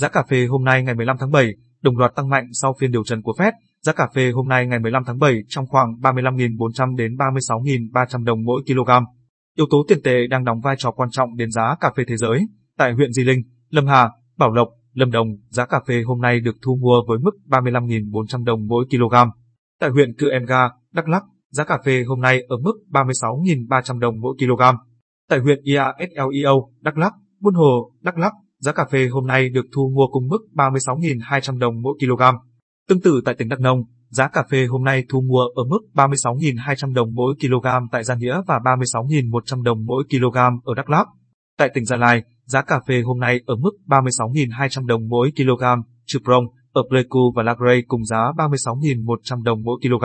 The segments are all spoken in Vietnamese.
giá cà phê hôm nay ngày 15 tháng 7 đồng loạt tăng mạnh sau phiên điều trần của Fed. Giá cà phê hôm nay ngày 15 tháng 7 trong khoảng 35.400 đến 36.300 đồng mỗi kg. Yếu tố tiền tệ đang đóng vai trò quan trọng đến giá cà phê thế giới. Tại huyện Di Linh, Lâm Hà, Bảo Lộc, Lâm Đồng, giá cà phê hôm nay được thu mua với mức 35.400 đồng mỗi kg. Tại huyện Cư Em Ga, Đắk Lắk, giá cà phê hôm nay ở mức 36.300 đồng mỗi kg. Tại huyện IASLEO, Đắk Lắk, Buôn Hồ, Đắk Lắk, giá cà phê hôm nay được thu mua cùng mức 36.200 đồng mỗi kg. Tương tự tại tỉnh Đắk Nông, giá cà phê hôm nay thu mua ở mức 36.200 đồng mỗi kg tại Gia Nghĩa và 36.100 đồng mỗi kg ở Đắk Lắk. Tại tỉnh Gia Lai, giá cà phê hôm nay ở mức 36.200 đồng mỗi kg, trừ Prong, ở Pleiku và Lagray cùng giá 36.100 đồng mỗi kg.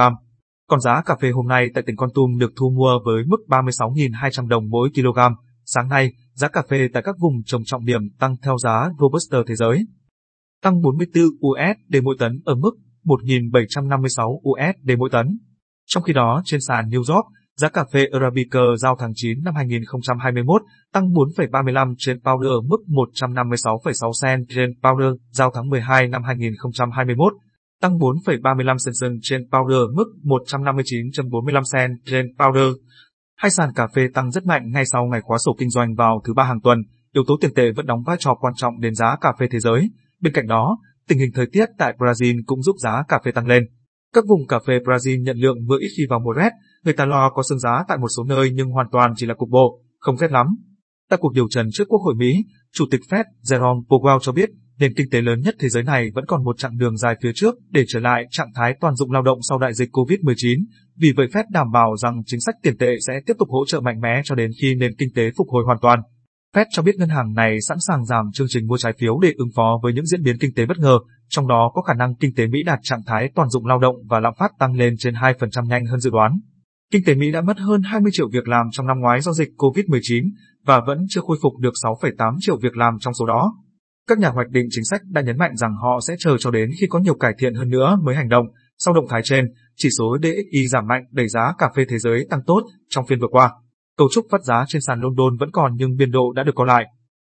Còn giá cà phê hôm nay tại tỉnh Con Tum được thu mua với mức 36.200 đồng mỗi kg. Sáng nay, giá cà phê tại các vùng trồng trọng điểm tăng theo giá Robusta thế giới. Tăng 44 USD mỗi tấn ở mức 1.756 USD mỗi tấn. Trong khi đó, trên sàn New York, giá cà phê Arabica giao tháng 9 năm 2021 tăng 4,35 trên powder ở mức 156,6 cent trên powder giao tháng 12 năm 2021, tăng 4,35 cent trên powder mức 159.45 cent trên powder. Hai sàn cà phê tăng rất mạnh ngay sau ngày khóa sổ kinh doanh vào thứ ba hàng tuần, yếu tố tiền tệ vẫn đóng vai trò quan trọng đến giá cà phê thế giới. Bên cạnh đó, tình hình thời tiết tại Brazil cũng giúp giá cà phê tăng lên. Các vùng cà phê Brazil nhận lượng mưa ít khi vào mùa rét, người ta lo có sương giá tại một số nơi nhưng hoàn toàn chỉ là cục bộ, không rét lắm. Tại cuộc điều trần trước Quốc hội Mỹ, Chủ tịch Fed Jerome Powell cho biết nền kinh tế lớn nhất thế giới này vẫn còn một chặng đường dài phía trước để trở lại trạng thái toàn dụng lao động sau đại dịch COVID-19. Vì vậy Fed đảm bảo rằng chính sách tiền tệ sẽ tiếp tục hỗ trợ mạnh mẽ cho đến khi nền kinh tế phục hồi hoàn toàn. Fed cho biết ngân hàng này sẵn sàng giảm chương trình mua trái phiếu để ứng phó với những diễn biến kinh tế bất ngờ, trong đó có khả năng kinh tế Mỹ đạt trạng thái toàn dụng lao động và lạm phát tăng lên trên 2% nhanh hơn dự đoán. Kinh tế Mỹ đã mất hơn 20 triệu việc làm trong năm ngoái do dịch COVID-19 và vẫn chưa khôi phục được 6,8 triệu việc làm trong số đó. Các nhà hoạch định chính sách đã nhấn mạnh rằng họ sẽ chờ cho đến khi có nhiều cải thiện hơn nữa mới hành động. Sau động thái trên, chỉ số DXY giảm mạnh đẩy giá cà phê thế giới tăng tốt trong phiên vừa qua. Cấu trúc phát giá trên sàn London vẫn còn nhưng biên độ đã được có lại.